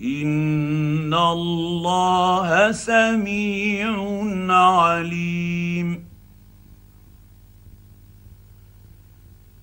ان الله سميع عليم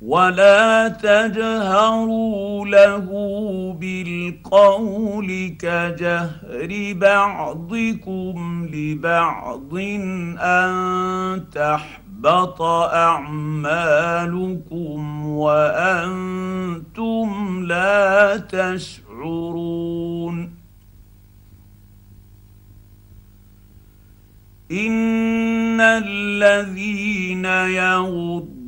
ولا تجهروا له بالقول كجهر بعضكم لبعض ان تحبط اعمالكم وأنتم لا تشعرون ان الذين يغضون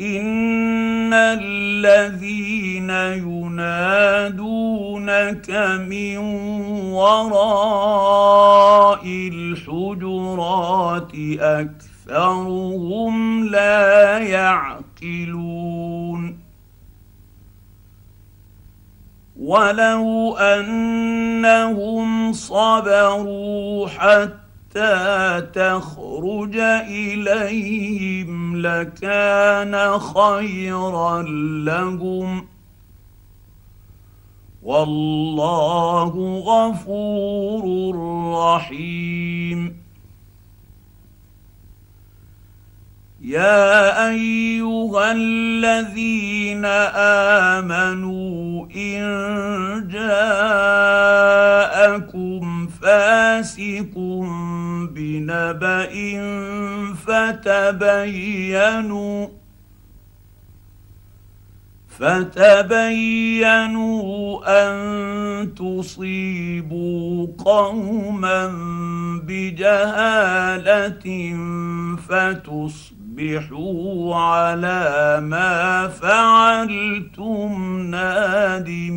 ان الذين ينادونك من وراء الحجرات اكثرهم لا يعقلون ولو انهم صبروا حتى تخرج إليهم لكان خيرا لهم. والله غفور رحيم. يا أيها الذين آمنوا إن جاءكم فاسق بنبأ فتبينوا فتبينوا أن تصيبوا قوما بجهالة فتصبحوا على ما فعلتم نادمين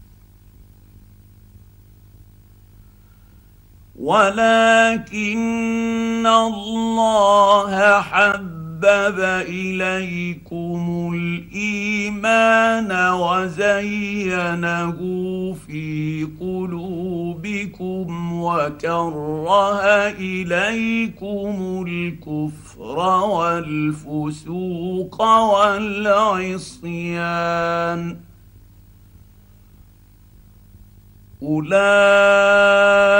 ولكن الله حبب إليكم الإيمان وزينه في قلوبكم وكره إليكم الكفر والفسوق والعصيان. أولئك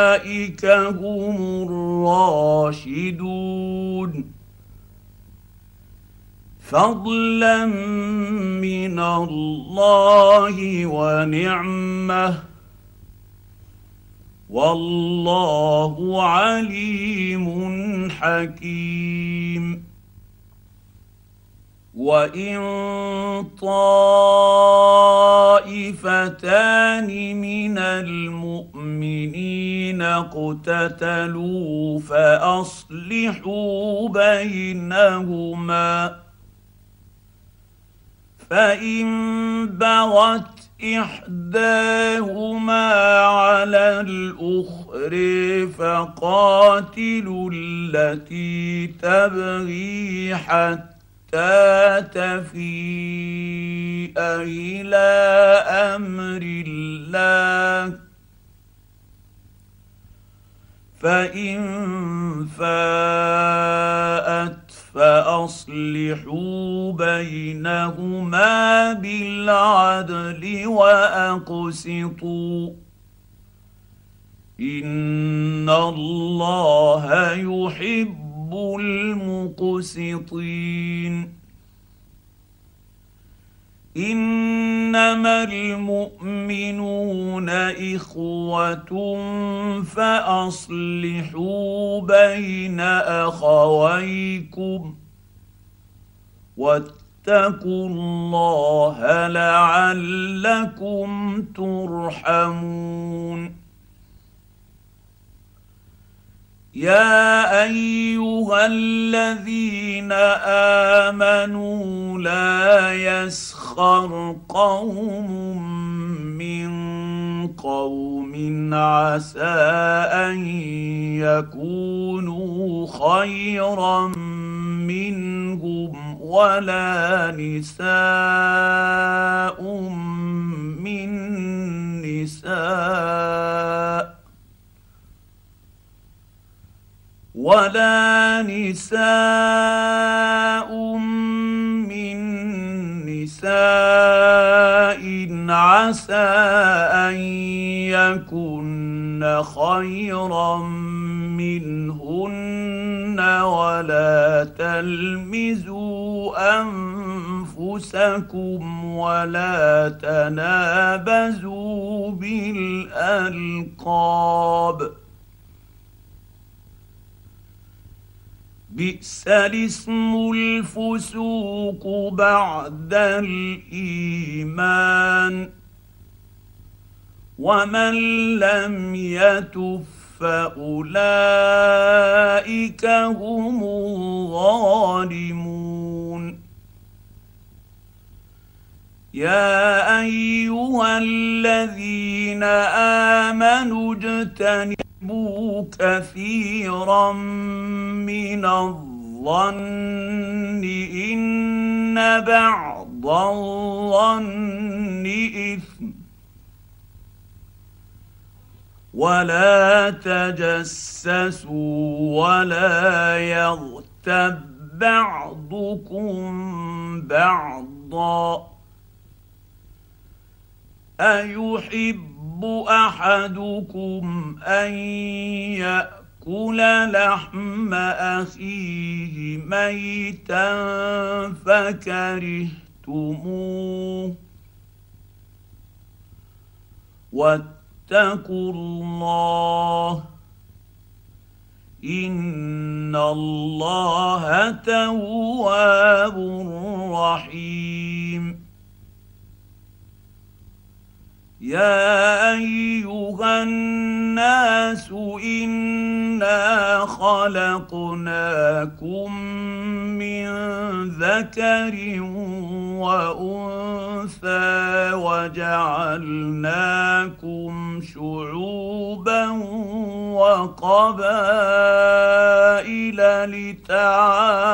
هم الراشدون. فضلا من الله ونعمة. والله عليم حكيم. وإن طائفتان من المؤمنين اقتتلوا فأصلحوا بينهما. فإن بغت إحداهما على الآخر فقاتلوا التي تبغي حتى تفيء إلى أمر الله. فإن فاءت فأصلحوا بينهما بالعدل وأقسطوا. إن الله يحب المقسطين. إنما المؤمنون إخوة فأصلحوا بين أخويكم واتقوا الله لعلكم ترحمون. يا أيها الذين آمنوا لا يسخر قوم من قوم عسى أن يكونوا خيرا منهم ولا نساء من نساء ولا نساء من نساء عسى أن يكن خيرا منهن ولا تلمزوا أنفسكم ولا تنابزوا بالألقاب بئس الاسم الفسوق بعد الإيمان ومن لم يتف فأولئك هم الظالمون. يا أيها الذين آمنوا اجتنبوا كثيرا من الظن. إن بعض الظن إثم. ولا تجسسوا ولا يغتب بعضكم بعضا. أيحب يحب أحدكم أن يأكل لحم أخيه ميتا فكرهتموه؟ واتقوا الله إن الله تواب رحيم. يا أيها الناس إنا خلقناكم من ذكر وأنثى وجعلناكم شعوبا وقبائل لتعارفوا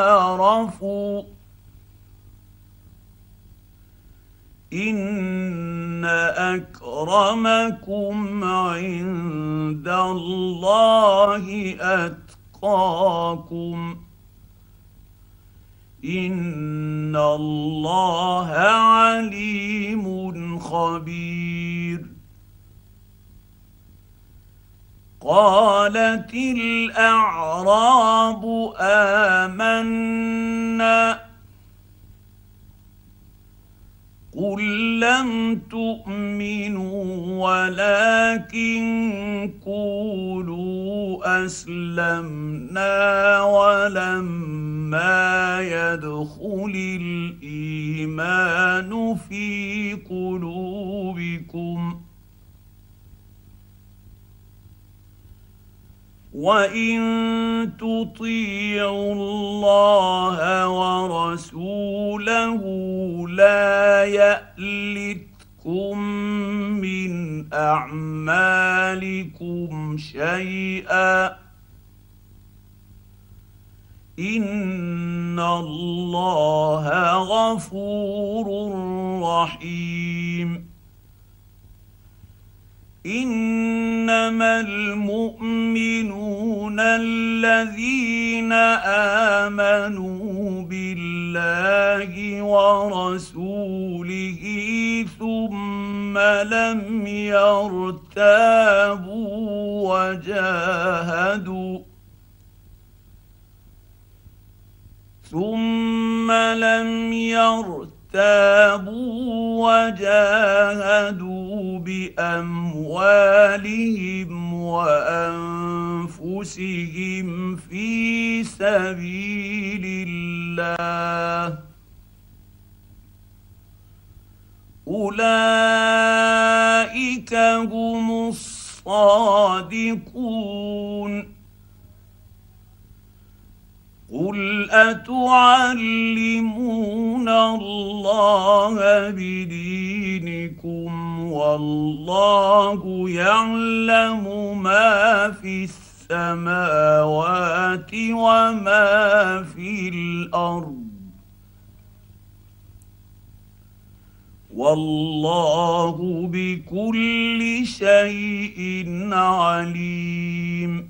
إن أكرمكم عند الله أتقاكم. إن الله عليم خبير. قالت الأعراب آمنا. قل لم تؤمنوا ولكن قولوا اسلمنا ولما يدخل الايمان في قلوبكم وان تطيعوا الله ورسوله لا يألتكم من أعمالكم شيئا. إن الله غفور رحيم. إنما المؤمنون الذين آمنوا بالله ورسوله ثم لم يرتابوا وجاهدوا ثم لم يرتابوا تابوا وجاهدوا بأموالهم وأنفسهم في سبيل الله. أولئك هم الصادقون. قل أتعلمون الله بدينكم والله يعلم ما في السماوات وما في الأرض. والله بكل شيء عليم.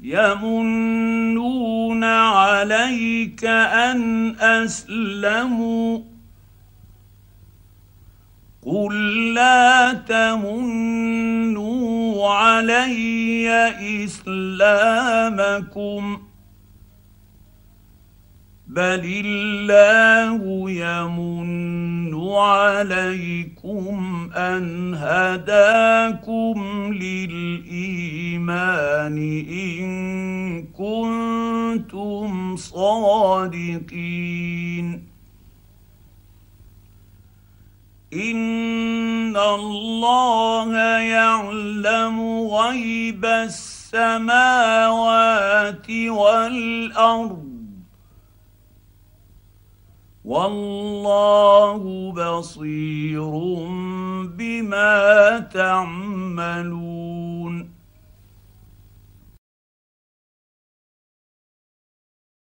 يمنون عليك أن أسلموا. قل لا تمنوا علي اسلامكم بل الله يمن عليكم ان هداكم للايمان ان كنتم صادقين ان الله يعلم غيب السماوات والارض والله بصير بما تعملون